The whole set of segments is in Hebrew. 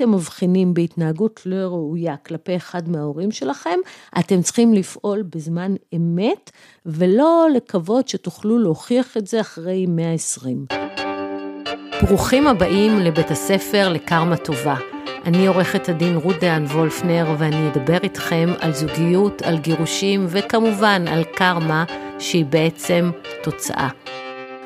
אתם מבחינים בהתנהגות לא ראויה כלפי אחד מההורים שלכם, אתם צריכים לפעול בזמן אמת, ולא לקוות שתוכלו להוכיח את זה אחרי 120. ברוכים הבאים לבית הספר לקרמה טובה. אני עורכת הדין רות דהן וולפנר, ואני אדבר איתכם על זוגיות, על גירושים, וכמובן על קרמה, שהיא בעצם תוצאה.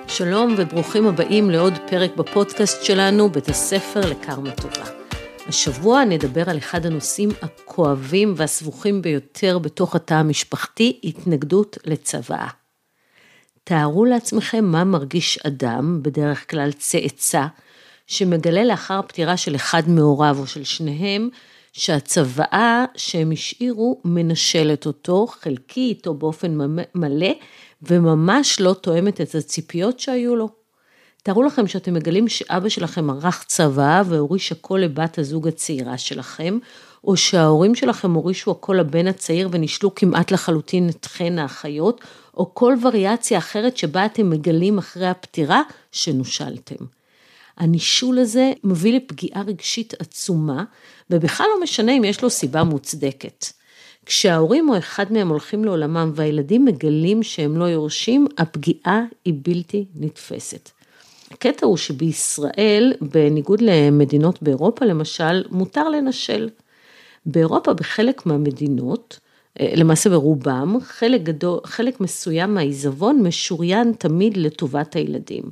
שלום וברוכים הבאים לעוד פרק בפודקאסט שלנו, בית הספר לקרמה טובה. השבוע נדבר על אחד הנושאים הכואבים והסבוכים ביותר בתוך התא המשפחתי, התנגדות לצוואה. תארו לעצמכם מה מרגיש אדם, בדרך כלל צאצא, שמגלה לאחר פטירה של אחד מהוריו או של שניהם, שהצוואה שהם השאירו מנשלת אותו, חלקית או באופן מלא, וממש לא תואמת את הציפיות שהיו לו. תארו לכם שאתם מגלים שאבא שלכם ערך צוואה והוריש הכל לבת הזוג הצעירה שלכם, או שההורים שלכם הורישו הכל לבן הצעיר ונישלו כמעט לחלוטין את חן האחיות, או כל וריאציה אחרת שבה אתם מגלים אחרי הפטירה שנושלתם. הנישול הזה מביא לפגיעה רגשית עצומה, ובכלל לא משנה אם יש לו סיבה מוצדקת. כשההורים או אחד מהם הולכים לעולמם והילדים מגלים שהם לא יורשים, הפגיעה היא בלתי נתפסת. הקטע הוא שבישראל, בניגוד למדינות באירופה למשל, מותר לנשל. באירופה בחלק מהמדינות, אה, למעשה ברובם, חלק, גדול, חלק מסוים מהעיזבון משוריין תמיד לטובת הילדים.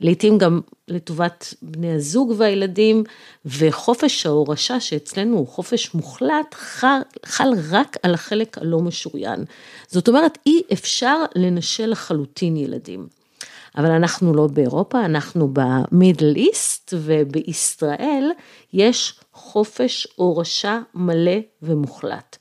לעתים גם לטובת בני הזוג והילדים, וחופש ההורשה שאצלנו הוא חופש מוחלט, חל, חל רק על החלק הלא משוריין. זאת אומרת, אי אפשר לנשל לחלוטין ילדים. אבל אנחנו לא באירופה, אנחנו במידל איסט, ובישראל יש חופש הורשה מלא ומוחלט.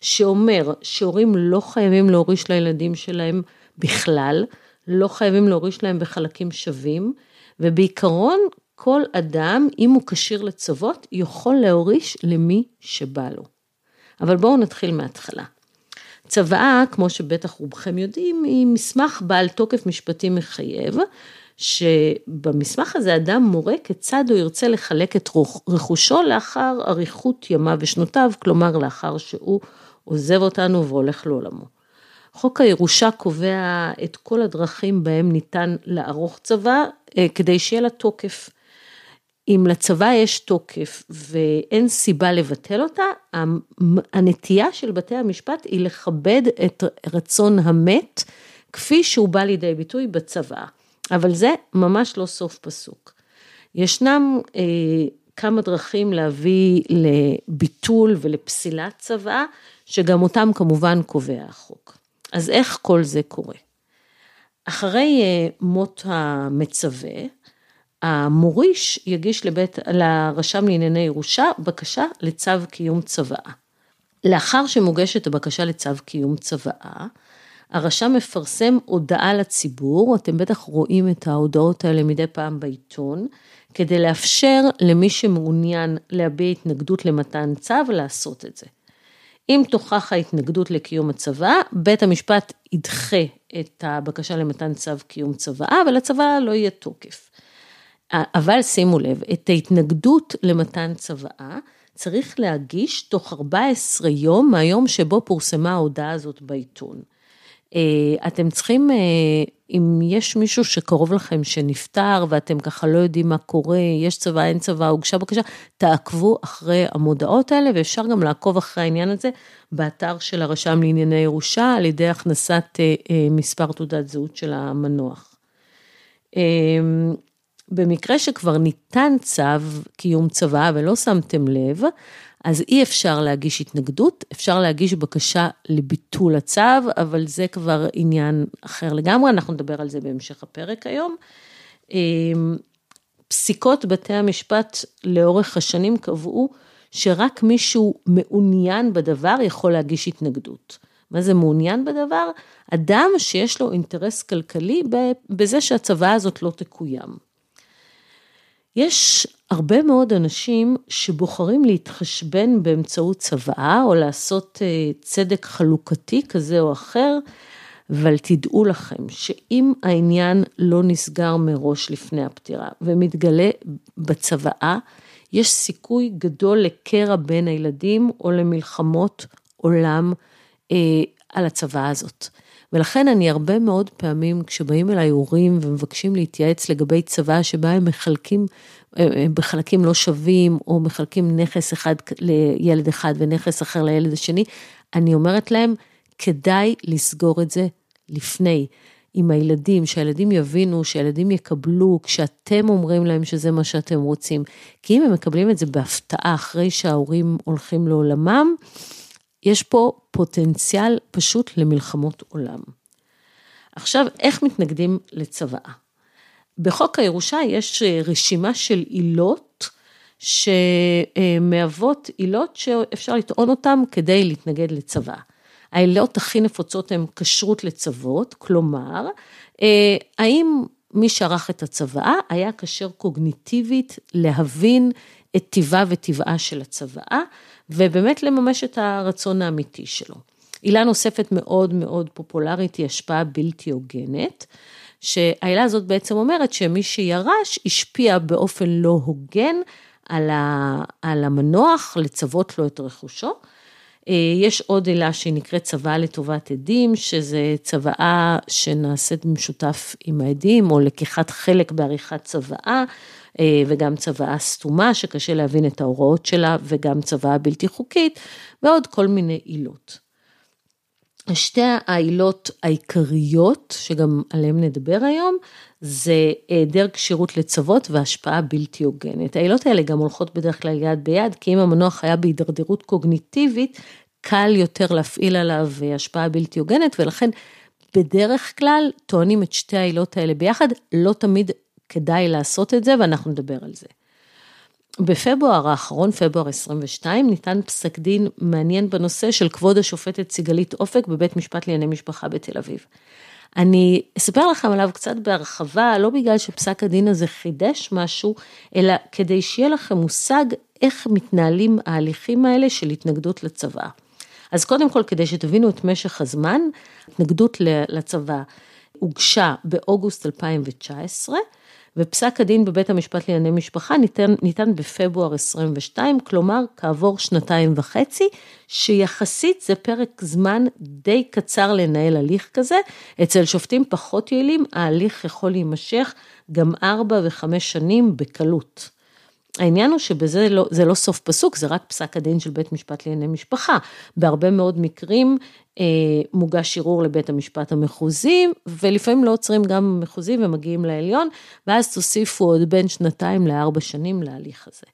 שאומר שהורים לא חייבים להוריש לילדים שלהם בכלל, לא חייבים להוריש להם בחלקים שווים, ובעיקרון כל אדם, אם הוא כשיר לצוות, יכול להוריש למי שבא לו. אבל בואו נתחיל מההתחלה. צוואה, כמו שבטח רובכם יודעים, היא מסמך בעל תוקף משפטי מחייב, שבמסמך הזה אדם מורה כיצד הוא ירצה לחלק את רכושו לאחר אריכות ימיו ושנותיו, כלומר לאחר שהוא עוזב אותנו והולך לעולמו. חוק הירושה קובע את כל הדרכים בהם ניתן לערוך צבא אה, כדי שיהיה לה תוקף. אם לצבא יש תוקף ואין סיבה לבטל אותה, הנטייה של בתי המשפט היא לכבד את רצון המת כפי שהוא בא לידי ביטוי בצבא. אבל זה ממש לא סוף פסוק. ישנם אה, כמה דרכים להביא לביטול ולפסילת צבא, שגם אותם כמובן קובע החוק. אז איך כל זה קורה? אחרי אה, מות המצווה, המוריש יגיש לבית, לרשם לענייני ירושה בקשה לצו קיום צוואה. לאחר שמוגשת הבקשה לצו קיום צוואה, הרשם מפרסם הודעה לציבור, אתם בטח רואים את ההודעות האלה מדי פעם בעיתון, כדי לאפשר למי שמעוניין להביע התנגדות למתן צו לעשות את זה. אם תוכח ההתנגדות לקיום הצוואה, בית המשפט ידחה את הבקשה למתן צו קיום צוואה, ולצוואה לא יהיה תוקף. אבל שימו לב, את ההתנגדות למתן צוואה צריך להגיש תוך 14 יום מהיום שבו פורסמה ההודעה הזאת בעיתון. אה, אתם צריכים, אה, אם יש מישהו שקרוב לכם שנפטר ואתם ככה לא יודעים מה קורה, יש צבא, אין צבא, הוגשה בקשה, תעקבו אחרי המודעות האלה ואפשר גם לעקוב אחרי העניין הזה באתר של הרשם לענייני ירושה על ידי הכנסת אה, מספר תעודת זהות של המנוח. במקרה שכבר ניתן צו קיום צבא ולא שמתם לב, אז אי אפשר להגיש התנגדות, אפשר להגיש בקשה לביטול הצו, אבל זה כבר עניין אחר לגמרי, אנחנו נדבר על זה בהמשך הפרק היום. אמ, פסיקות בתי המשפט לאורך השנים קבעו שרק מישהו מעוניין בדבר יכול להגיש התנגדות. מה זה מעוניין בדבר? אדם שיש לו אינטרס כלכלי בזה שהצוואה הזאת לא תקוים. יש הרבה מאוד אנשים שבוחרים להתחשבן באמצעות צוואה או לעשות אה, צדק חלוקתי כזה או אחר, אבל תדעו לכם שאם העניין לא נסגר מראש לפני הפטירה ומתגלה בצוואה, יש סיכוי גדול לקרע בין הילדים או למלחמות עולם אה, על הצוואה הזאת. ולכן אני הרבה מאוד פעמים, כשבאים אליי הורים ומבקשים להתייעץ לגבי צבא שבה הם מחלקים אה, אה, בחלקים לא שווים, או מחלקים נכס אחד לילד אחד ונכס אחר לילד השני, אני אומרת להם, כדאי לסגור את זה לפני. עם הילדים, שהילדים יבינו, שהילדים יקבלו, כשאתם אומרים להם שזה מה שאתם רוצים. כי אם הם מקבלים את זה בהפתעה אחרי שההורים הולכים לעולמם, יש פה פוטנציאל פשוט למלחמות עולם. עכשיו, איך מתנגדים לצוואה? בחוק הירושה יש רשימה של עילות שמהוות עילות שאפשר לטעון אותן כדי להתנגד לצוואה. העילות הכי נפוצות הן כשרות לצוות, כלומר, אה, האם מי שערך את הצוואה היה כשר קוגניטיבית להבין את טיבה וטבעה של הצוואה, ובאמת לממש את הרצון האמיתי שלו. עילה נוספת מאוד מאוד פופולרית היא השפעה בלתי הוגנת, שהעילה הזאת בעצם אומרת שמי שירש השפיע באופן לא הוגן על, המנוח לצוות לו את רכושו. אה, יש עוד עילה שהיא נקראת צוואה לטובת עדים, שזה צוואה שנעשית במשותף עם העדים, או לקיחת חלק בעריכת צוואה, אה, וגם צוואה סתומה, שקשה להבין את ההוראות שלה, וגם צוואה בלתי חוקית, ועוד כל מיני עילות. שתי העילות העיקריות, שגם עליהן נדבר היום, זה היעדר כשירות לצוות והשפעה בלתי הוגנת. העילות האלה גם הולכות בדרך כלל יד ביד, כי אם המנוח היה בהידרדרות קוגניטיבית, קל יותר להפעיל עליו השפעה בלתי הוגנת, ולכן בדרך כלל טוענים את שתי העילות האלה ביחד, לא תמיד כדאי לעשות את זה, ואנחנו נדבר על זה. בפברואר האחרון, פברואר 22, ניתן פסק דין מעניין בנושא של כבוד השופטת סיגלית אופק בבית משפט לענייני משפחה בתל אביב. אני אספר לכם עליו קצת בהרחבה, לא בגלל שפסק הדין הזה חידש משהו, אלא כדי שיהיה לכם מושג איך מתנהלים ההליכים האלה של התנגדות לצבא. אז קודם כל, כדי שתבינו את משך הזמן, התנגדות לצבא הוגשה באוגוסט 2019, ופסק הדין בבית המשפט לענייני משפחה ניתן, ניתן בפברואר 22, כלומר כעבור שנתיים וחצי, שיחסית זה פרק זמן די קצר לנהל הליך כזה. אצל שופטים פחות יעילים, ההליך יכול להימשך גם ארבע וחמש שנים בקלות. העניין הוא שבזה לא, זה לא סוף פסוק, זה רק פסק הדין של בית משפט לענייני משפחה. בהרבה מאוד מקרים אה, מוגש ערעור לבית המשפט המחוזי, ולפעמים לא עוצרים גם במחוזי ומגיעים לעליון, ואז תוסיפו עוד בין שנתיים לארבע שנים להליך הזה.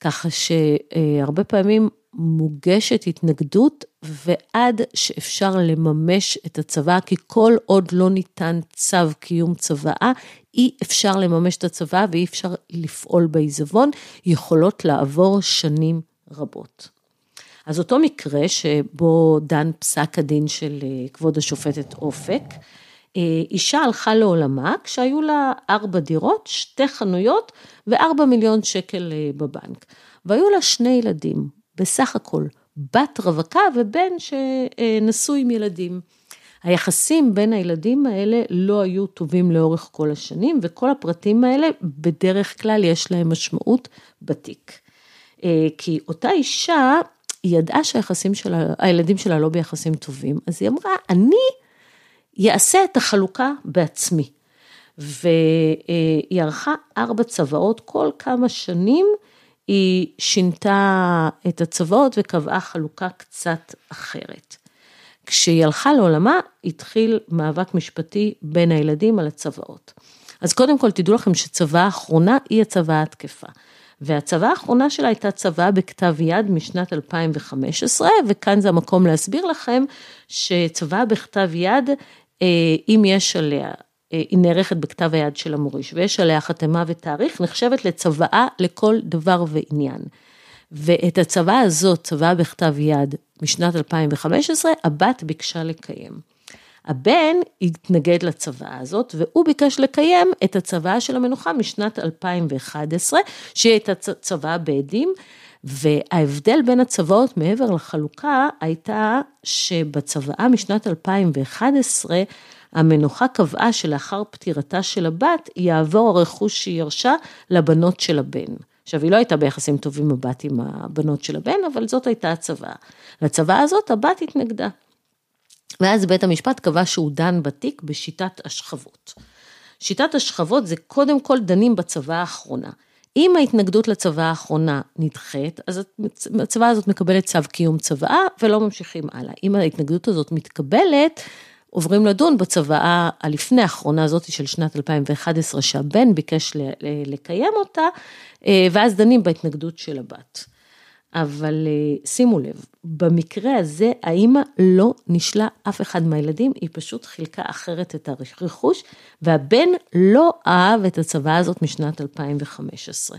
ככה שהרבה פעמים מוגשת התנגדות ועד שאפשר לממש את הצוואה, כי כל עוד לא ניתן צו קיום צוואה, אי אפשר לממש את הצוואה ואי אפשר לפעול בעיזבון, יכולות לעבור שנים רבות. אז אותו מקרה שבו דן פסק הדין של אה, כבוד השופטת אופק, אה, אישה הלכה לעולמה כשהיו לה ארבע דירות, שתי חנויות וארבע מיליון שקל אה, בבנק. והיו לה שני ילדים, בסך הכל, בת רווקה ובן שנשוי עם ילדים. היחסים בין הילדים האלה לא היו טובים לאורך כל השנים, וכל הפרטים האלה בדרך כלל יש להם משמעות בתיק. כי אותה אישה היא ידעה שהיחסים שלה, הילדים שלה לא ביחסים טובים, אז היא אמרה, אני אעשה את החלוקה בעצמי. והיא ערכה ארבע צוואות, כל כמה שנים היא שינתה את הצוואות וקבעה חלוקה קצת אחרת. כשהיא הלכה לעולמה, התחיל מאבק משפטי בין הילדים על הצוואות. אז קודם כל תדעו לכם שצוואה האחרונה היא הצוואה התקפה. והצוואה האחרונה שלה הייתה צוואה בכתב יד משנת 2015, וכאן זה המקום להסביר לכם שצוואה בכתב יד, אה, אם יש עליה, אה, היא נערכת בכתב היד של המוריש, ויש עליה חתמה ותאריך, נחשבת לצוואה לכל דבר ועניין. ואת הצוואה הזאת, צוואה בכתב יד משנת 2015, הבת ביקשה לקיים. הבן התנגד לצוואה הזאת, והוא ביקש לקיים את הצוואה של המנוחה משנת 2011, שהיא הייתה צוואה בעדים, וההבדל בין הצוואות מעבר לחלוקה הייתה שבצוואה משנת 2011, המנוחה קבעה שלאחר פטירתה של הבת, יעבור הרכוש שהיא ירשה לבנות של הבן. עכשיו, היא לא הייתה ביחסים טובים הבת עם הבנות של הבן, אבל זאת הייתה הצוואה. לצוואה הזאת הבת התנגדה. ואז בית המשפט קבע שהוא דן בתיק בשיטת השכבות. שיטת השכבות זה קודם כל דנים בצוואה האחרונה. אם ההתנגדות לצוואה האחרונה נדחית, אז הצוואה הזאת מקבלת צו קיום צוואה ולא ממשיכים הלאה. אם ההתנגדות הזאת מתקבלת, עוברים לדון בצוואה הלפני האחרונה הזאת של שנת 2011, שהבן ביקש לקיים אותה, אה, ואז דנים בהתנגדות של הבת. אבל אה, שימו לב, במקרה הזה האימא לא נשלה אף אחד מהילדים, היא פשוט חילקה אחרת את הרכוש, והבן לא אהב את הצוואה הזאת משנת 2015.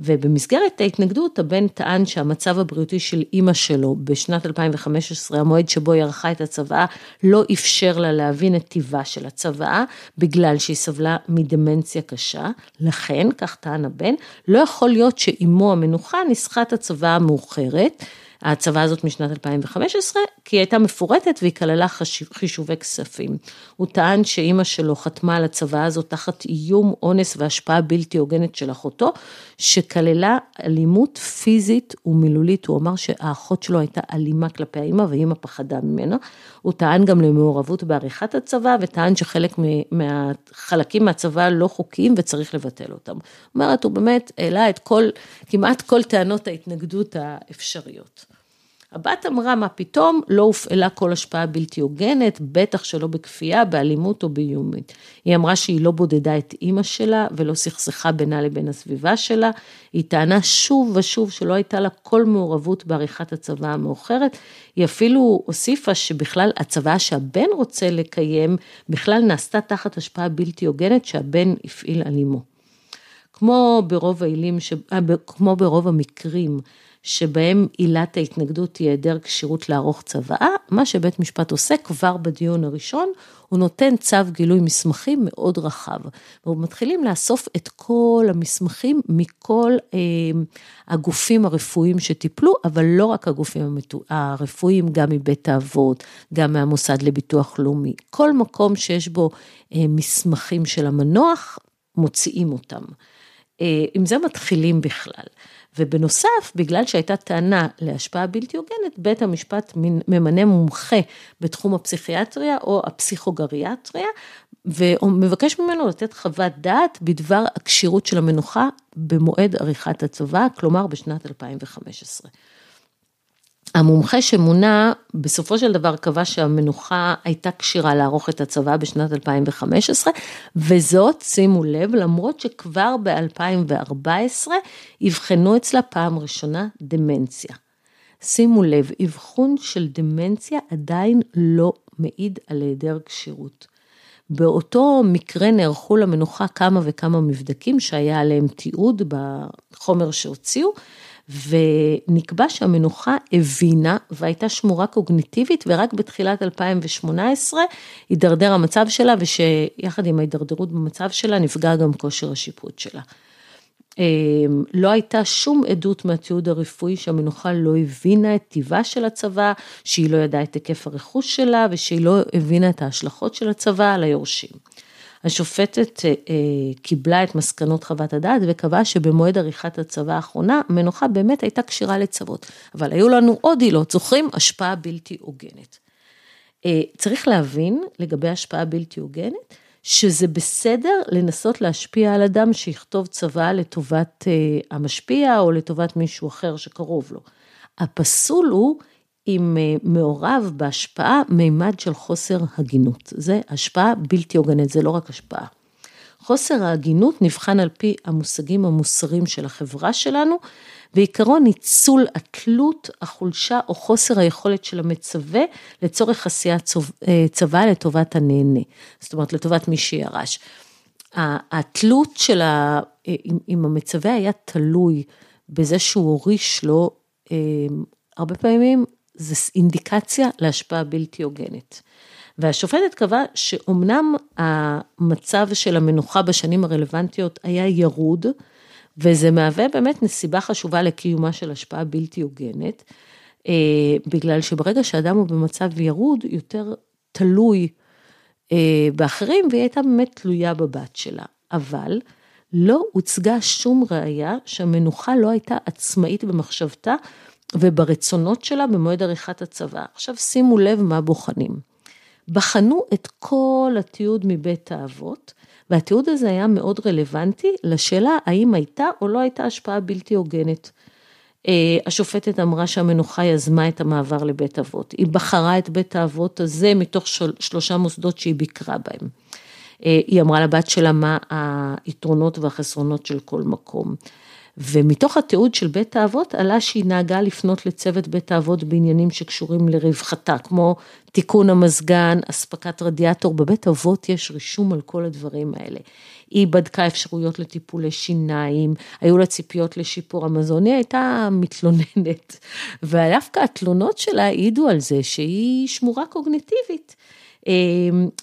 ובמסגרת ההתנגדות, הבן טען שהמצב הבריאותי של אימא שלו בשנת 2015, המועד שבו היא ערכה את הצוואה, לא אפשר לה להבין את טיבה של הצוואה, בגלל שהיא סבלה מדמנציה קשה. לכן, כך טען הבן, לא יכול להיות שאימו המנוחה ניסחה את הצוואה המאוחרת. ההצבה הזאת משנת 2015, כי היא הייתה מפורטת והיא כללה חישובי כספים. הוא טען שאימא שלו חתמה על הצוואה הזאת תחת איום, אונס והשפעה בלתי הוגנת של אחותו, שכללה אלימות פיזית ומילולית. הוא אמר שהאחות שלו הייתה אלימה כלפי האימא והאימא פחדה ממנה. הוא טען גם למעורבות בעריכת הצבא וטען שחלק מהחלקים מהצבא לא חוקיים וצריך לבטל אותם. זאת אומרת, הוא באמת העלה את כל, כמעט כל טענות ההתנגדות האפשריות. הבת אמרה, מה פתאום, לא הופעלה כל השפעה בלתי הוגנת, בטח שלא בכפייה, באלימות או באיומית. היא אמרה שהיא לא בודדה את אימא שלה ולא סכסכה בינה לבין הסביבה שלה. היא טענה שוב ושוב שלא הייתה לה כל מעורבות בעריכת הצבא המאוחרת. היא אפילו הוסיפה שבכלל הצבא שהבן רוצה לקיים, בכלל נעשתה תחת השפעה בלתי הוגנת שהבן הפעיל על אימו. כמו ברוב העילים, אה, כמו ברוב המקרים שבהם עילת ההתנגדות היא היעדר כשירות לערוך צוואה, מה שבית משפט עושה כבר בדיון הראשון, הוא נותן צו גילוי מסמכים מאוד רחב. ומתחילים לאסוף את כל המסמכים מכל אה, הגופים הרפואיים שטיפלו, אבל לא רק הגופים הרפואיים, גם מבית האבות, גם מהמוסד לביטוח לאומי. כל מקום שיש בו אה, מסמכים של המנוח, מוציאים אותם. אה, עם זה מתחילים בכלל. ובנוסף, בגלל שהייתה טענה להשפעה בלתי הוגנת, בית המשפט ממנה מומחה בתחום הפסיכיאטריה או הפסיכוגריאטריה, ומבקש ממנו לתת חוות דעת בדבר הכשירות של המנוחה במועד עריכת הצבא, כלומר בשנת 2015. המומחה שמונה, בסופו של דבר קבע שהמנוחה הייתה כשירה לערוך את הצבא בשנת 2015, וזאת, שימו לב, למרות שכבר ב-2014 אבחנו אצלה פעם ראשונה דמנציה. שימו לב, אבחון של דמנציה עדיין לא מעיד על היעדר כשירות. באותו מקרה נערכו למנוחה כמה וכמה מבדקים שהיה עליהם תיעוד בחומר שהוציאו, ונקבע שהמנוחה הבינה והייתה שמורה קוגניטיבית, ורק בתחילת 2018 הידרדר המצב שלה, ושיחד עם ההידרדרות במצב שלה נפגע גם כושר השיפוט שלה. אמ, לא הייתה שום עדות מהתיעוד הרפואי שהמנוחה לא הבינה את טיבה של הצבא, שהיא לא ידעה את היקף הרכוש שלה ושהיא לא הבינה את ההשלכות של הצבא על היורשים. השופטת אה, קיבלה את מסקנות חוות הדעת וקבעה שבמועד עריכת הצבא האחרונה, המנוחה באמת הייתה כשירה לצוות. אבל היו לנו עוד עילות, זוכרים? השפעה בלתי הוגנת. אה, צריך להבין לגבי השפעה בלתי הוגנת, שזה בסדר לנסות להשפיע על אדם שיכתוב צבא לטובת אה, המשפיע או לטובת מישהו אחר שקרוב לו. הפסול הוא אם אה, מעורב בהשפעה מימד של חוסר הגינות. זה השפעה בלתי הוגנת, זה לא רק השפעה. חוסר ההגינות נבחן על פי המושגים המוסריים של החברה שלנו, ועיקרון ניצול התלות, החולשה או חוסר היכולת של המצווה לצורך עשיית אה, צבא לטובת הנהנה, זאת אומרת לטובת מי שירש. התלות של ה... אה, אם המצווה היה תלוי בזה שהוא הוריש לו, הרבה פעמים זה אינדיקציה להשפעה בלתי הוגנת. והשופטת קבעה שאומנם המצב של המנוחה בשנים הרלוונטיות היה ירוד, וזה מהווה באמת נסיבה חשובה לקיומה של השפעה בלתי הוגנת, אה, בגלל שברגע שאדם הוא במצב ירוד, יותר תלוי אה, באחרים, והיא הייתה באמת תלויה בבת שלה. אבל לא הוצגה שום ראייה שהמנוחה לא הייתה עצמאית במחשבתה וברצונות שלה במועד עריכת הצבא. עכשיו שימו לב מה בוחנים. בחנו את כל התיעוד מבית האבות, והתיעוד הזה היה מאוד רלוונטי לשאלה האם הייתה או לא הייתה השפעה בלתי הוגנת. אה, השופטת אמרה שהמנוחה יזמה את המעבר לבית אבות. היא בחרה את בית האבות הזה מתוך שלושה מוסדות שהיא ביקרה בהם. אה, היא אמרה לבת שלה מה היתרונות והחסרונות של כל מקום. ומתוך התיעוד של בית האבות עלה שהיא נהגה לפנות לצוות בית האבות בעניינים שקשורים לרווחתה, כמו תיקון המזגן, אספקת רדיאטור, בבית אבות יש רישום על כל הדברים האלה. היא בדקה אפשרויות לטיפולי שיניים, היו לה ציפיות לשיפור המזון, היא הייתה מתלוננת, ודווקא התלונות שלה העידו על זה שהיא שמורה קוגניטיבית.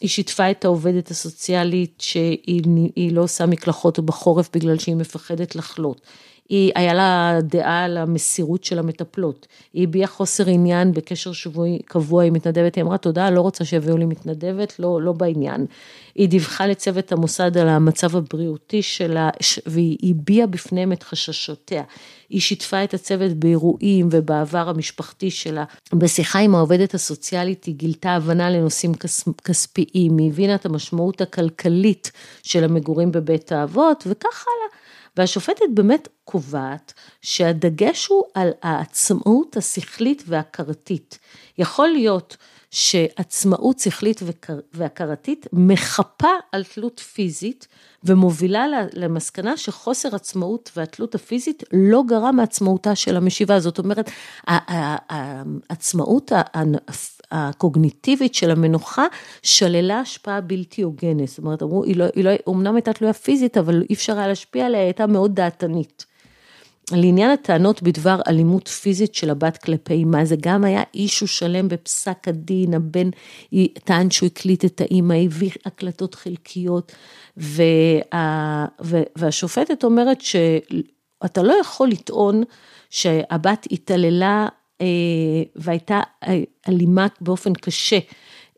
היא שיתפה את העובדת הסוציאלית שהיא לא עושה מקלחות בחורף בגלל שהיא מפחדת לחלות. היא, היה לה דעה על המסירות של המטפלות. היא הביעה חוסר עניין בקשר שבועי קבוע עם מתנדבת, היא אמרה תודה, לא רוצה שיביאו לי מתנדבת, לא, לא בעניין. היא דיווחה לצוות המוסד על המצב הבריאותי שלה, והיא הביעה בפניהם את חששותיה. היא שיתפה את הצוות באירועים ובעבר המשפחתי שלה. בשיחה עם העובדת הסוציאלית היא גילתה הבנה לנושאים כספיים, היא הבינה את המשמעות הכלכלית של המגורים בבית האבות, וכך הלאה. והשופטת באמת קובעת שהדגש הוא על העצמאות השכלית והכרתית. יכול להיות שעצמאות שכלית והכרתית מחפה על תלות פיזית ומובילה למסקנה שחוסר עצמאות והתלות הפיזית לא גרם מעצמאותה של המשיבה. זאת אומרת, העצמאות הקוגניטיבית של המנוחה שללה השפעה בלתי הוגנת. זאת אומרת, אמרו, היא לא, היא לא, אומנם הייתה תלויה פיזית, אבל אי אפשר היה להשפיע עליה, היא הייתה מאוד דעתנית. לעניין הטענות בדבר אלימות פיזית של הבת כלפי אימה, זה גם היה אישו שלם בפסק הדין, הבן טען שהוא הקליט את האימא, הביא הקלטות חלקיות, וה, והשופטת אומרת שאתה לא יכול לטעון שהבת התעללה והייתה אלימה באופן קשה.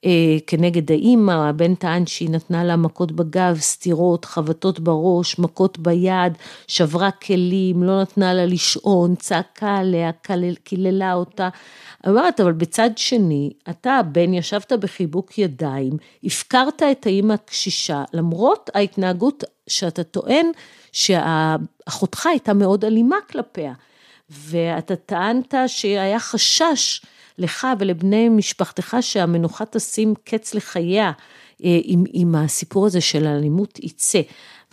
אה, כנגד האימא, הבן טען שהיא נתנה לה מכות בגב, סטירות, חבטות בראש, מכות ביד, שברה כלים, לא נתנה לה לשעון, צעקה עליה, קיללה אותה. אומרת, אבל בצד שני, אתה הבן, ישבת בחיבוק ידיים, הפקרת את האימא הקשישה, למרות ההתנהגות שאתה טוען שאחותך הייתה מאוד אלימה כלפיה. ואתה טענת שהיה חשש לך ולבני משפחתך שהמנוחה תשים קץ לחייה, אה, אם הסיפור הזה של האלימות יצא.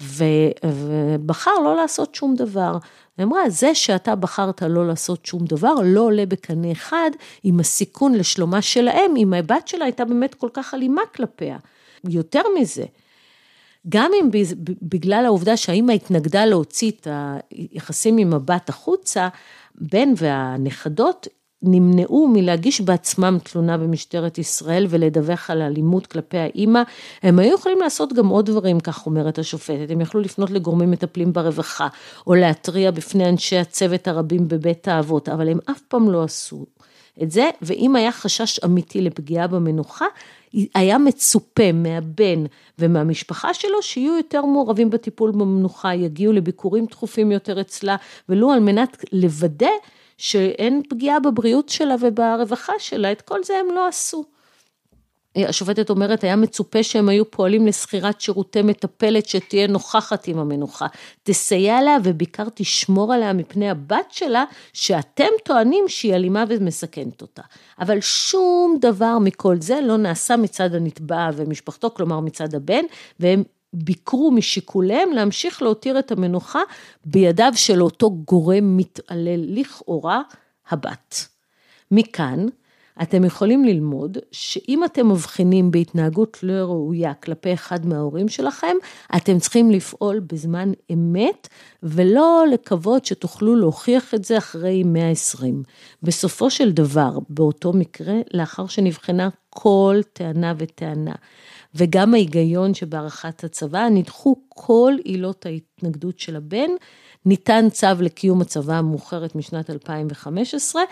ובחר לא לעשות שום דבר. ואמרה, זה שאתה בחרת לא לעשות שום דבר, לא עולה בקנה אחד עם הסיכון לשלומה של האם, אם הבת שלה הייתה באמת כל כך אלימה כלפיה. יותר מזה, גם אם בגלל העובדה שהאימא התנגדה להוציא את היחסים עם הבת החוצה, בן והנכדות נמנעו מלהגיש בעצמם תלונה במשטרת ישראל ולדווח על אלימות כלפי האימא, הם היו יכולים לעשות גם עוד דברים, כך אומרת השופטת, הם יכלו לפנות לגורמים מטפלים ברווחה, או להתריע בפני אנשי הצוות הרבים בבית האבות, אבל הם אף פעם לא עשו את זה, ואם היה חשש אמיתי לפגיעה במנוחה, היה מצופה מהבן ומהמשפחה שלו שיהיו יותר מעורבים בטיפול במנוחה, יגיעו לביקורים תכופים יותר אצלה, ולו על מנת לוודא שאין פגיעה בבריאות שלה וברווחה שלה, את כל זה הם לא עשו. השופטת אומרת, היה מצופה שהם היו פועלים לשכירת שירותי מטפלת שתהיה נוכחת עם המנוחה, תסייע לה ובעיקר תשמור עליה מפני הבת שלה, שאתם טוענים שהיא אלימה ומסכנת אותה. אבל שום דבר מכל זה לא נעשה מצד הנתבע ומשפחתו, כלומר מצד הבן, והם ביקרו משיקוליהם להמשיך להותיר את המנוחה בידיו של אותו גורם מתעלל, לכאורה הבת. מכאן, אתם יכולים ללמוד שאם אתם מבחינים בהתנהגות לא ראויה כלפי אחד מההורים שלכם, אתם צריכים לפעול בזמן אמת ולא לקוות שתוכלו להוכיח את זה אחרי 120. בסופו של דבר, באותו מקרה, לאחר שנבחנה כל טענה וטענה, וגם ההיגיון שבהערכת הצבא, נדחו כל עילות ההתנגדות של הבן, ניתן צו לקיום הצבא המאוחרת משנת 2015,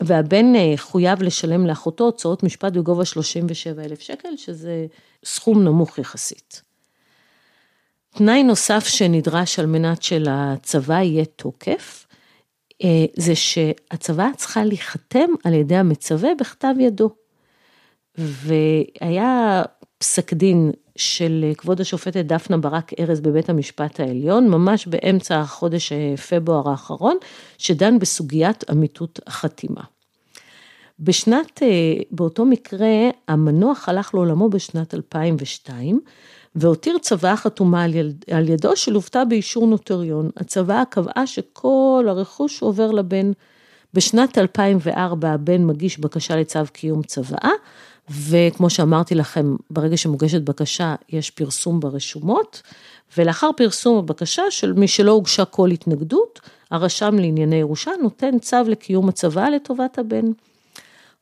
והבן אה, חויב לשלם לאחותו הוצאות משפט בגובה 37 אלף שקל, שזה סכום נמוך יחסית. תנאי נוסף שנדרש על מנת שלצבא יהיה תוקף, אה, זה שהצבא צריכה להיחתם על ידי המצווה בכתב ידו. והיה פסק דין של כבוד השופטת דפנה ברק ארז בבית המשפט העליון, ממש באמצע החודש פברואר האחרון, שדן בסוגיית אמיתות החתימה. בשנת, אה, באותו מקרה, המנוח הלך לעולמו בשנת 2002, והותיר צוואה חתומה על, יד, על ידו שלוותה באישור נוטריון. הצוואה קבעה שכל הרכוש עובר לבן. בשנת 2004 הבן מגיש בקשה לצו קיום צוואה, וכמו שאמרתי לכם, ברגע שמוגשת בקשה יש פרסום ברשומות, ולאחר פרסום הבקשה של מי שלא הוגשה כל התנגדות, הרשם לענייני ירושה נותן צו לקיום הצוואה לטובת הבן.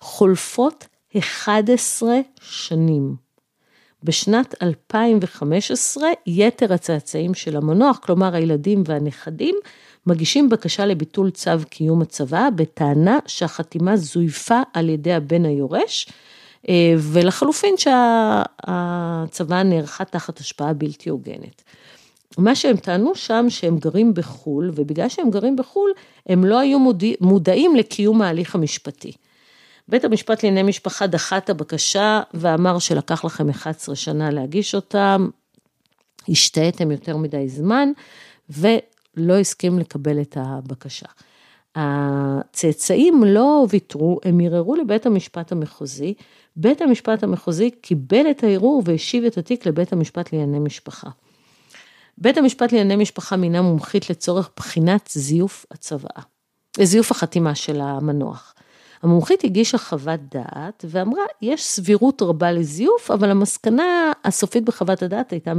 חולפות 11 שנים. בשנת 2015 יתר הצאצאים של המנוח, כלומר הילדים והנכדים, מגישים בקשה לביטול צו קיום הצבא בטענה שהחתימה זויפה על ידי הבן היורש, ולחלופין שהצבא נערכה תחת השפעה בלתי הוגנת. מה שהם טענו שם שהם גרים בחו"ל, ובגלל שהם גרים בחו"ל, הם לא היו מודעים לקיום ההליך המשפטי. בית המשפט לענייני משפחה דחה את הבקשה ואמר שלקח לכם 11 שנה להגיש אותם, השתהיתם יותר מדי זמן ולא הסכים לקבל את הבקשה. הצאצאים לא ויתרו, הם ערערו לבית המשפט המחוזי, בית המשפט המחוזי קיבל את הערעור והשיב את התיק לבית המשפט לענייני משפחה. בית המשפט לענייני משפחה מינה מומחית לצורך בחינת זיוף הצוואה, זיוף החתימה של המנוח. המומחית הגישה חוות דעת ואמרה, יש סבירות רבה לזיוף, אבל המסקנה הסופית בחוות הדעת הייתה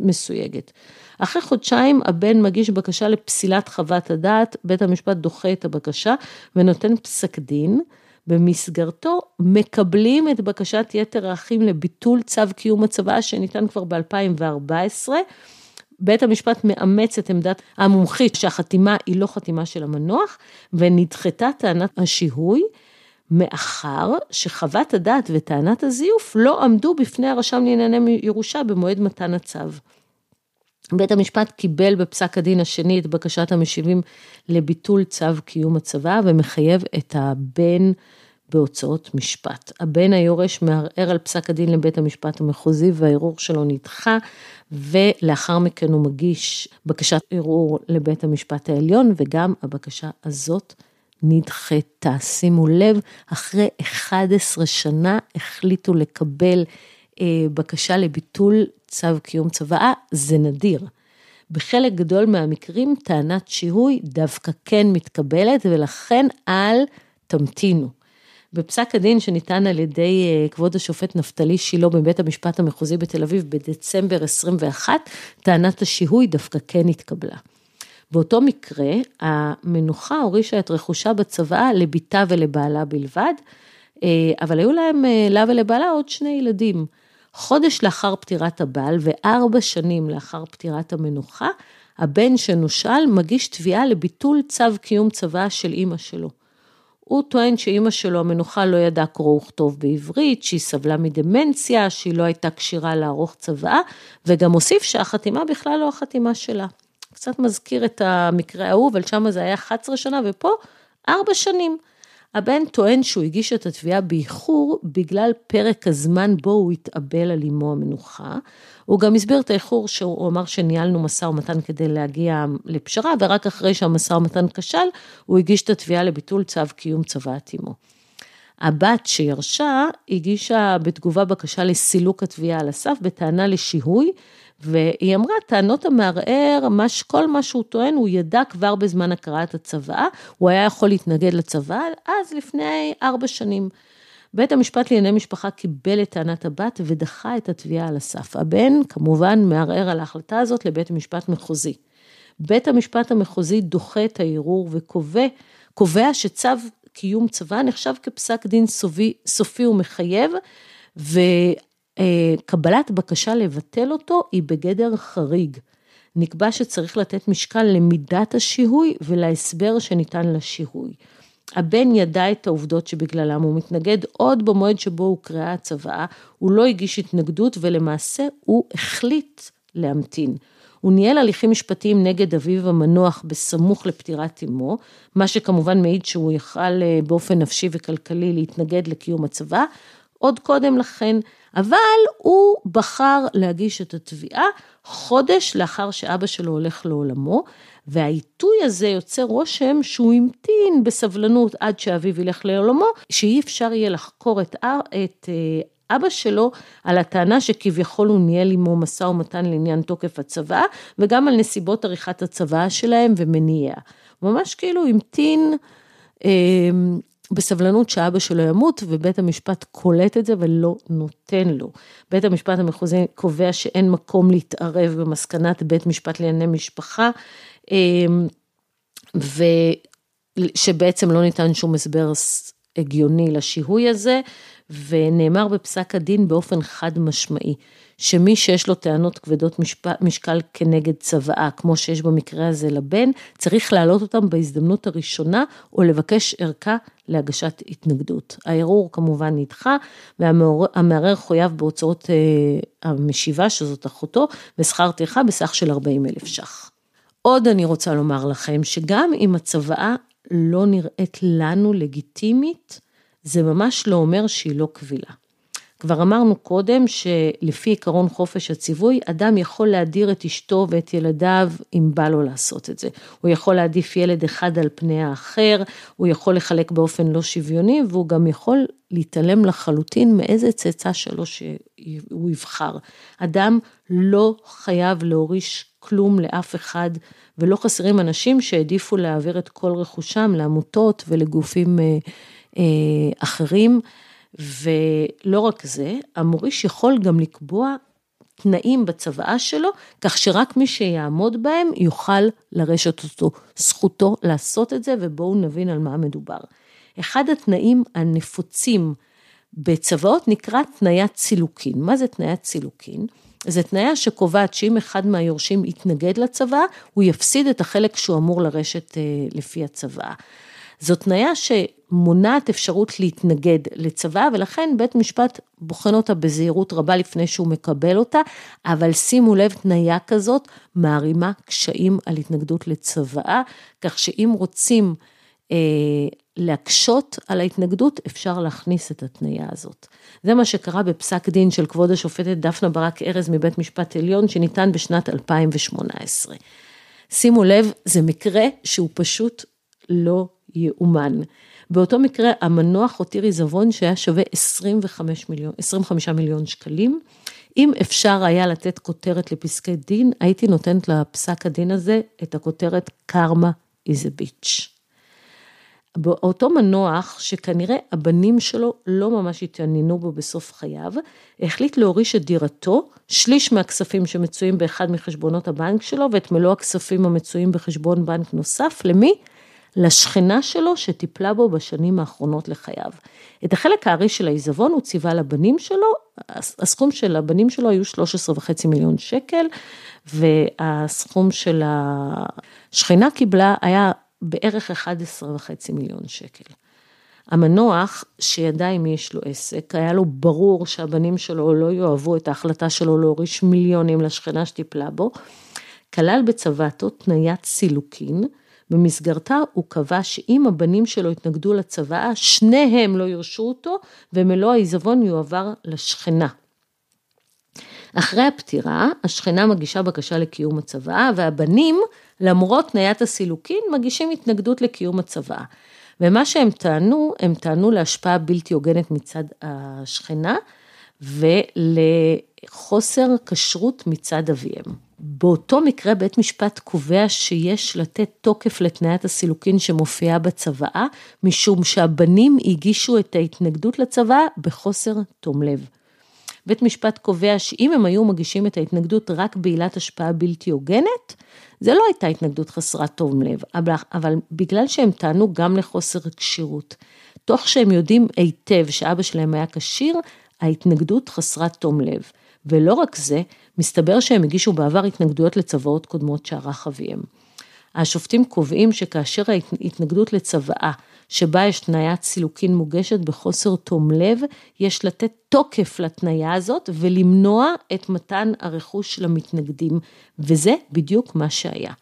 מסויגת. אחרי חודשיים הבן מגיש בקשה לפסילת חוות הדעת, בית המשפט דוחה את הבקשה ונותן פסק דין. במסגרתו מקבלים את בקשת יתר האחים לביטול צו קיום הצוואה שניתן כבר ב-2014. בית המשפט מאמץ את עמדת המומחית שהחתימה היא לא חתימה של המנוח, ונדחתה טענת השיהוי, מאחר שחוות הדעת וטענת הזיוף לא עמדו בפני הרשם לענייני ירושה במועד מתן הצו. בית המשפט קיבל בפסק הדין השני את בקשת המשיבים לביטול צו קיום הצבא ומחייב את הבן בהוצאות משפט. הבן היורש מערער על פסק הדין לבית המשפט המחוזי והערעור שלו נדחה, ולאחר מכן הוא מגיש בקשת ערעור לבית המשפט העליון, וגם הבקשה הזאת נדחתה. שימו לב, אחרי 11 שנה החליטו לקבל אה, בקשה לביטול צו קיום צוואה, זה נדיר. בחלק גדול מהמקרים טענת שיהוי דווקא כן מתקבלת, ולכן אל תמתינו. בפסק הדין שניתן על ידי אה, כבוד השופט נפתלי שילה בבית המשפט המחוזי בתל אביב בדצמבר 21, טענת השיהוי דווקא כן התקבלה. באותו מקרה, המנוחה הורישה את רכושה בצוואה לביתה ולבעלה בלבד, אה, אבל היו להם, אה, לה ולבעלה, עוד שני ילדים. חודש לאחר פטירת הבעל וארבע שנים לאחר פטירת המנוחה, הבן שנושל מגיש תביעה לביטול צו קיום צוואה של אימא שלו. הוא טוען שאימא שלו המנוחה לא ידעה קרוא וכתוב בעברית, שהיא סבלה מדמנציה, שהיא לא הייתה כשירה לערוך צוואה, וגם הוסיף שהחתימה בכלל לא החתימה שלה. קצת מזכיר את המקרה ההוא, אבל שם זה היה 11 שנה, ופה 4 שנים. הבן טוען שהוא הגיש את התביעה באיחור בגלל פרק הזמן בו הוא התאבל על אמו המנוחה. הוא גם הסביר את האיחור שהוא אמר שניהלנו משא ומתן כדי להגיע לפשרה, ורק אחרי שהמשא ומתן כשל, הוא הגיש את התביעה לביטול צו קיום צוואת אמו. הבת שירשה הגישה בתגובה בקשה לסילוק התביעה על הסף בטענה לשיהוי, והיא אמרה, טענות המערער, כל מה שהוא טוען, הוא ידע כבר בזמן הקראת הצוואה, הוא היה יכול להתנגד לצוואה, אז לפני ארבע שנים. בית המשפט לענייני משפחה קיבל את טענת הבת ודחה את התביעה על הסף. הבן, כמובן, מערער על ההחלטה הזאת לבית המשפט מחוזי. בית המשפט המחוזי דוחה את הערעור וקובע שצו קיום צבא נחשב כפסק דין סופי, סופי ומחייב, וקבלת בקשה לבטל אותו היא בגדר חריג. נקבע שצריך לתת משקל למידת השיהוי ולהסבר שניתן לשיהוי. הבן ידע את העובדות שבגללם הוא מתנגד עוד במועד שבו הוקראה הצוואה, הוא לא הגיש התנגדות ולמעשה הוא החליט להמתין. הוא ניהל הליכים משפטיים נגד אביו המנוח בסמוך לפטירת אמו, מה שכמובן מעיד שהוא יכל אה, באופן נפשי וכלכלי להתנגד לקיום הצבא, עוד קודם לכן, אבל הוא בחר להגיש את התביעה חודש לאחר שאבא שלו הולך לעולמו, והעיתוי הזה יוצר רושם שהוא המתין בסבלנות עד שאביו ילך לעולמו, שאי אפשר יהיה לחקור את, את אה, אבא שלו על הטענה שכביכול הוא ניהל עמו משא ומתן לעניין תוקף הצוואה, וגם על נסיבות עריכת הצוואה שלהם ומניעיה. ממש כאילו המתין אה, בסבלנות שאבא שלו ימות, ובית המשפט קולט את זה ולא נותן לו. בית המשפט המחוזי קובע שאין מקום להתערב במסקנת בית משפט לענייני משפחה, אמ, ושבעצם לא ניתן שום הסבר הגיוני לשיהוי הזה, ונאמר בפסק הדין באופן חד משמעי, שמי שיש לו טענות כבדות משקל כנגד צוואה, כמו שיש במקרה הזה לבן, צריך להעלות אותם בהזדמנות הראשונה, או לבקש ערכה להגשת התנגדות. הערעור כמובן נדחה, והמערער חויב בהוצאות אה, המשיבה, שזאת אחותו, ושכר טרחה בסך של 40 אלף ש"ח. עוד אני רוצה לומר לכם, שגם אם הצוואה לא נראית לנו לגיטימית, זה ממש לא אומר שהיא לא קבילה. כבר אמרנו קודם שלפי עקרון חופש הציווי, אדם יכול להדיר את אשתו ואת ילדיו אם בא לו לעשות את זה. הוא יכול להעדיף ילד אחד על פני האחר, הוא יכול לחלק באופן לא שוויוני, והוא גם יכול להתעלם לחלוטין מאיזה צאצא שלו שהוא יבחר. אדם לא חייב להוריש כלום לאף אחד, ולא חסרים אנשים שהעדיפו להעביר את כל רכושם לעמותות ולגופים אה, אחרים. ולא רק זה, המוריש יכול גם לקבוע תנאים בצוואה שלו, כך שרק מי שיעמוד בהם יוכל לרשת אותו. זכותו לעשות את זה, ובואו נבין על מה מדובר. אחד התנאים הנפוצים בצוואות נקרא תניית צילוקין. מה זה תניית צילוקין? זה תניה שקובעת שאם אחד מהיורשים יתנגד לצוואה, הוא יפסיד את החלק שהוא אמור לרשת אה, לפי הצוואה. זו תניה שמונעת אפשרות להתנגד לצבא, ולכן בית משפט בוחן אותה בזהירות רבה לפני שהוא מקבל אותה, אבל שימו לב, תניה כזאת מערימה קשיים על התנגדות לצוואה, כך שאם רוצים אה, להקשות על ההתנגדות, אפשר להכניס את התניה הזאת. זה מה שקרה בפסק דין של כבוד השופטת דפנה ברק ארז מבית משפט עליון, שניתן בשנת 2018. שימו לב, זה מקרה שהוא פשוט לא יאומן. באותו מקרה המנוח הותיר עיזבון שהיה שווה 25 מיליון, 25 מיליון שקלים. אם אפשר היה לתת כותרת לפסקי דין, הייתי נותנת לפסק הדין הזה את הכותרת קרמה is a bitch. באותו מנוח, שכנראה הבנים שלו לא ממש התעניינו בו בסוף חייו, החליט להוריש את דירתו, שליש מהכספים שמצויים באחד מחשבונות הבנק שלו, ואת מלוא הכספים המצויים בחשבון בנק נוסף, למי? לשכנה שלו שטיפלה בו בשנים האחרונות לחייו. את החלק הארי של העיזבון הוא ציווה לבנים שלו, הסכום של הבנים שלו היו 13 וחצי מיליון שקל, והסכום של השכנה קיבלה היה בערך 11 וחצי מיליון שקל. המנוח, שידע עם יש לו עסק, היה לו ברור שהבנים שלו לא יאהבו את ההחלטה שלו להוריש מיליונים לשכנה שטיפלה בו, כלל בצוואתו תניית סילוקין, במסגרתה הוא קבע שאם הבנים שלו יתנגדו לצוואה, שניהם לא ירשו אותו, ומלוא העיזבון יועבר לשכנה. אחרי הפטירה, השכנה מגישה בקשה לקיום הצוואה, והבנים, למרות תניית הסילוקין, מגישים התנגדות לקיום הצוואה. ומה שהם טענו, הם טענו להשפעה בלתי הוגנת מצד השכנה, ולחוסר כשרות מצד אביהם. באותו מקרה בית משפט קובע שיש לתת תוקף לתניית הסילוקין שמופיעה בצוואה, משום שהבנים הגישו את ההתנגדות לצוואה בחוסר תום לב. בית משפט קובע שאם הם היו מגישים את ההתנגדות רק בעילת השפעה בלתי הוגנת, זה לא הייתה התנגדות חסרת תום לב, אבל, אבל בגלל שהם טענו גם לחוסר כשירות, תוך שהם יודעים היטב שאבא שלהם היה כשיר, ההתנגדות חסרת תום לב. ולא רק זה, מסתבר שהם הגישו בעבר התנגדויות לצוואות קודמות שערך אביהם. השופטים קובעים שכאשר ההתנגדות לצוואה שבה יש תניית סילוקין מוגשת בחוסר תום לב, יש לתת תוקף לתניה הזאת ולמנוע את מתן הרכוש למתנגדים, וזה בדיוק מה שהיה.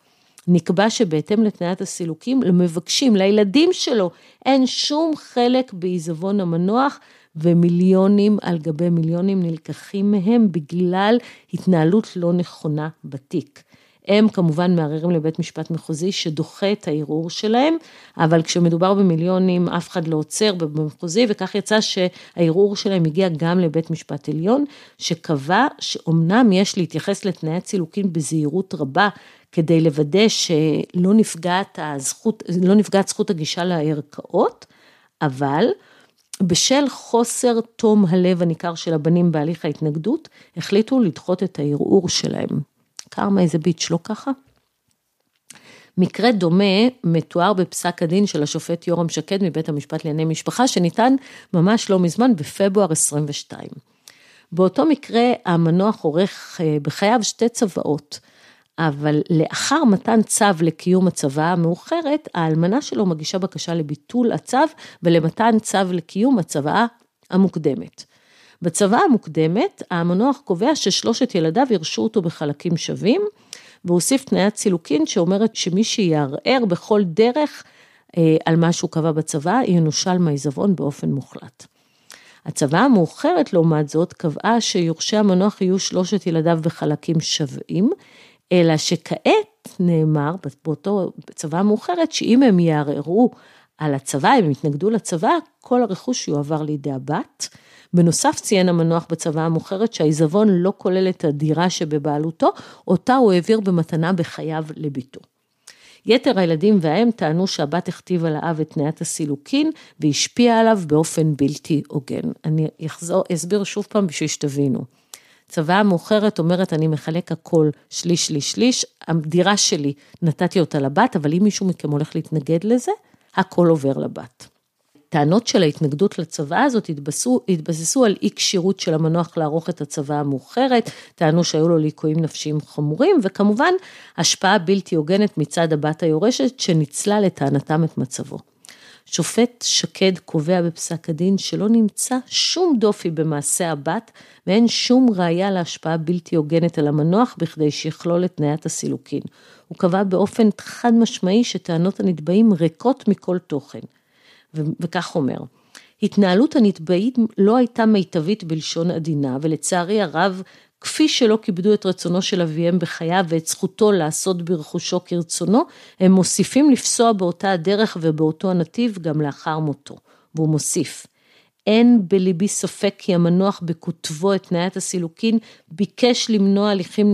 נקבע שבהתאם לתניית הסילוקים, למבקשים, לילדים שלו, אין שום חלק בעיזבון המנוח, ומיליונים על גבי מיליונים נלקחים מהם בגלל התנהלות לא נכונה בתיק. הם כמובן מערערים לבית משפט מחוזי שדוחה את הערעור שלהם, אבל כשמדובר במיליונים אף אחד לא עוצר במחוזי, וכך יצא שהערעור שלהם הגיע גם לבית משפט עליון, שקבע שאומנם יש להתייחס לתנאי הצילוקין בזהירות רבה, כדי לוודא שלא נפגעת הזכות, לא נפגעת זכות הגישה לערכאות, אבל בשל חוסר תום הלב הניכר של הבנים בהליך ההתנגדות, החליטו לדחות את הערעור שלהם. קרמה איזה ביץ', לא ככה? מקרה דומה מתואר בפסק הדין של השופט יורם שקד מבית המשפט לענייני משפחה, שניתן ממש לא מזמן, בפברואר 22. באותו מקרה המנוח עורך אה, בחייו שתי צוואות, אבל לאחר מתן צו לקיום הצוואה המאוחרת, האלמנה שלו מגישה בקשה לביטול הצו ולמתן צו לקיום הצוואה המוקדמת. בצוואה המוקדמת, המנוח קובע ששלושת ילדיו ירשו אותו בחלקים שווים, והוסיף תניית סילוקין שאומרת שמי שיערער בכל דרך אה, על מה שהוא קבע בצוואה, ינושל מהעיזבון באופן מוחלט. הצוואה המאוחרת, לעומת זאת, קבעה שיורשי המנוח יהיו שלושת ילדיו בחלקים שווים, אלא שכעת נאמר באותו צוואה מאוחרת, שאם הם יערערו על הצבא, אם הם יתנגדו לצבא, כל הרכוש יועבר לידי הבת. בנוסף ציין המנוח בצוואה המאוחרת שהעיזבון לא כולל את הדירה שבבעלותו, אותה הוא העביר במתנה בחייו לביתו. יתר הילדים והאם טענו שהבת הכתיבה לאב את תניית הסילוקין והשפיעה עליו באופן בלתי הוגן. אני אחזור, אסביר שוב פעם בשביל שתבינו. צוואה מאוחרת אומרת, אני מחלק הכל שליש, שליש, שליש, הדירה שלי, נתתי אותה לבת, אבל אם מישהו מכם הולך להתנגד לזה, הכל עובר לבת. טענות של ההתנגדות לצוואה הזאת התבססו, התבססו על אי כשירות של המנוח לערוך את הצוואה המאוחרת, טענו שהיו לו ליקויים נפשיים חמורים, וכמובן השפעה בלתי הוגנת מצד הבת היורשת שניצלה לטענתם את מצבו. שופט שקד קובע בפסק הדין שלא נמצא שום דופי במעשה הבת ואין שום ראיה להשפעה בלתי הוגנת על המנוח בכדי שיכלול את תניית הסילוקין. הוא קבע באופן חד משמעי שטענות הנתבעים ריקות מכל תוכן. וכך אומר, התנהלות הנתבעים לא הייתה מיטבית בלשון עדינה ולצערי הרב כפי שלא כיבדו את רצונו של אביהם בחייו ואת זכותו לעשות ברכושו כרצונו, הם מוסיפים לפסוע באותה הדרך ובאותו הנתיב גם לאחר מותו. והוא מוסיף, אין בליבי ספק כי המנוח בכותבו את תניית הסילוקין ביקש למנוע הליכים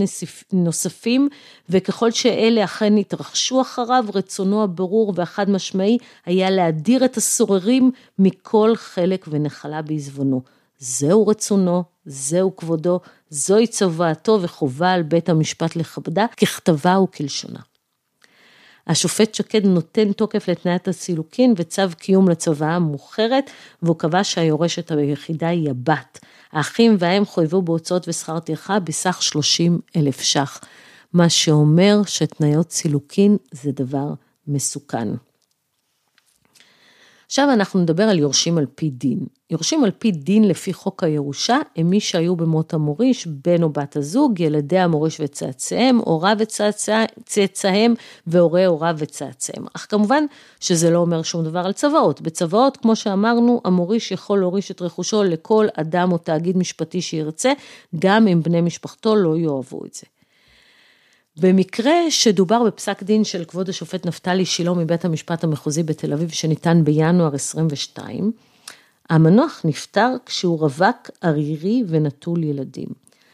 נוספים וככל שאלה אכן התרחשו אחריו רצונו הברור והחד משמעי היה להדיר את הסוררים מכל חלק ונחלה בעזבונו. זהו רצונו, זהו כבודו, זוהי צוואתו וחובה על בית המשפט לכבדה ככתבה וכלשונה. השופט שקד נותן תוקף לתניית הסילוקין וצו קיום לצוואה המאוחרת, והוא קבע שהיורשת היחידה היא הבת. האחים והאם חויבו בהוצאות ושכר טרחה בסך 30 אלף ש"ח, מה שאומר שתניות סילוקין זה דבר מסוכן. עכשיו אנחנו נדבר על יורשים על פי דין. יורשים על פי דין לפי חוק הירושה הם מי שהיו במות המוריש, בן או בת הזוג, ילדי המוריש וצאצאיהם, הוריו וצאצאיהם והורי הוריו וצאצאיהם. אך כמובן שזה לא אומר שום דבר על צוואות. בצוואות, כמו שאמרנו, המוריש יכול להוריש את רכושו לכל אדם או תאגיד משפטי שירצה, גם אם בני משפחתו לא יאהבו את זה. במקרה שדובר בפסק דין של כבוד השופט נפתלי שילה מבית המשפט המחוזי בתל אביב שניתן בינואר 22, המנוח נפטר כשהוא רווק ערירי ונטול ילדים.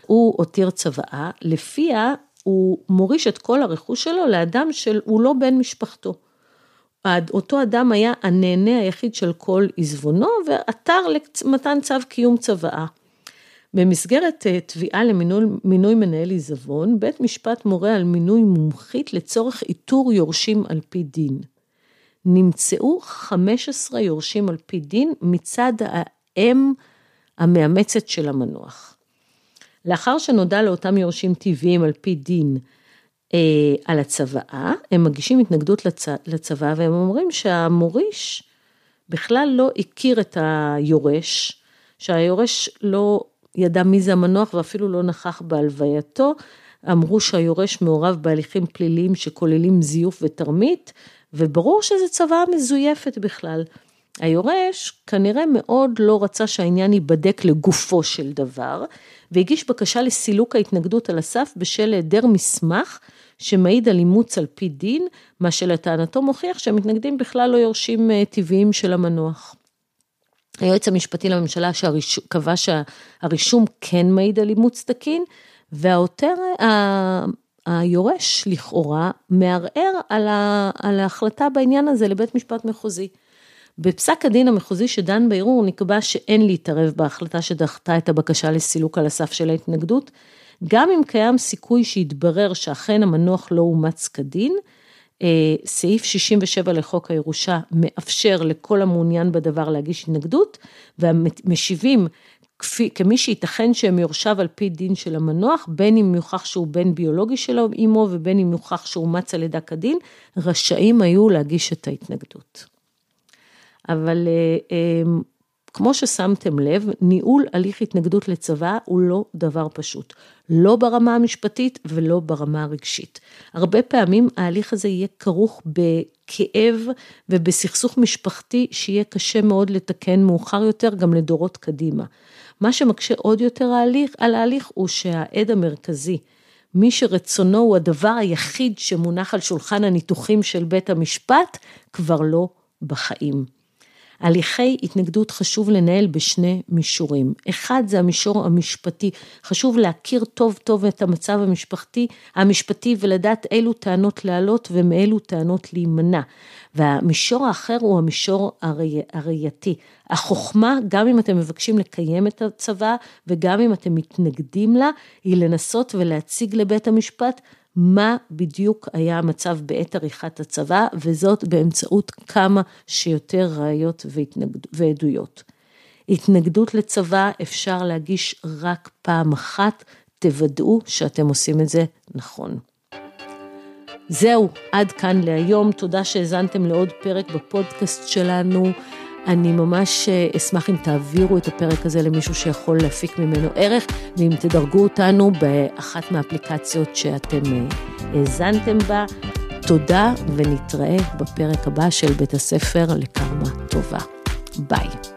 הוא הותיר צוואה, לפיה הוא מוריש את כל הרכוש שלו לאדם שהוא לא בן משפחתו. אותו אדם היה הנהנה היחיד של כל עזבונו ועתר למתן צו קיום צוואה. במסגרת אה, תביעה למינוי מנהל עיזבון, בית משפט מורה על מינוי מומחית לצורך איתור יורשים על פי דין. נמצאו 15 יורשים על פי דין מצד האם המאמצת של המנוח. לאחר שנודע לאותם יורשים טבעיים על פי דין אה, על הצוואה, הם מגישים התנגדות לצ... לצוואה והם אומרים שהמוריש בכלל לא הכיר את היורש, שהיורש לא ידע מי זה המנוח ואפילו לא נכח בהלווייתו, אמרו שהיורש מעורב בהליכים פליליים שכוללים זיוף ותרמית, וברור שזו צוואה מזויפת בכלל. היורש כנראה מאוד לא רצה שהעניין ייבדק לגופו של דבר, והגיש בקשה לסילוק ההתנגדות על הסף בשל היעדר מסמך שמעיד על אימוץ על פי דין, מה שלטענתו מוכיח שהמתנגדים בכלל לא יורשים אה, טבעיים של המנוח. היועץ המשפטי לממשלה קבע שהרישום כן מעיד על אימוץ תקין, והעותר, היורש לכאורה מערער על, על ההחלטה בעניין הזה לבית משפט מחוזי. בפסק הדין המחוזי שדן בערעור נקבע שאין להתערב בהחלטה שדחתה את הבקשה לסילוק על הסף של ההתנגדות, גם אם קיים סיכוי שיתברר שאכן המנוח לא אומץ כדין, סעיף 67 לחוק הירושה מאפשר לכל המעוניין בדבר להגיש התנגדות, והמשיבים כפי, כמי שייתכן שהם יורשיו על פי דין של המנוח, בין אם יוכח שהוא בן ביולוגי של אמו ובין אם יוכח שאומץ על ידה כדין, רשאים היו להגיש את ההתנגדות. אבל אה, אה, כמו ששמתם לב, ניהול הליך התנגדות לצבא הוא לא דבר פשוט, לא ברמה המשפטית ולא ברמה הרגשית. הרבה פעמים ההליך הזה יהיה כרוך בכאב ובסכסוך משפחתי שיהיה קשה מאוד לתקן מאוחר יותר גם לדורות קדימה. מה שמקשה עוד יותר ההליך, על ההליך הוא שהעד המרכזי, מי שרצונו הוא הדבר היחיד שמונח על שולחן הניתוחים של בית המשפט, כבר לא בחיים. הליכי התנגדות חשוב לנהל בשני מישורים. אחד זה המישור המשפטי, חשוב להכיר טוב טוב את המצב המשפחתי, המשפטי ולדעת אילו טענות להעלות ומאילו טענות להימנע. והמישור האחר הוא המישור הראייתי. החוכמה, גם אם אתם מבקשים לקיים את הצבא וגם אם אתם מתנגדים לה, היא לנסות ולהציג לבית המשפט מה בדיוק היה המצב בעת עריכת הצבא, וזאת באמצעות כמה שיותר ראיות ועדויות. התנגדות לצבא אפשר להגיש רק פעם אחת, תוודאו שאתם עושים את זה נכון. זהו, עד כאן להיום, תודה שהאזנתם לעוד פרק בפודקאסט שלנו. אני ממש אה, אשמח אם תעבירו את הפרק הזה למישהו שיכול להפיק ממנו ערך, ואם תדרגו אותנו באחת מהאפליקציות שאתם אה, האזנתם בה. תודה ונתראה בפרק הבא של בית הספר לקרמה טובה. ביי.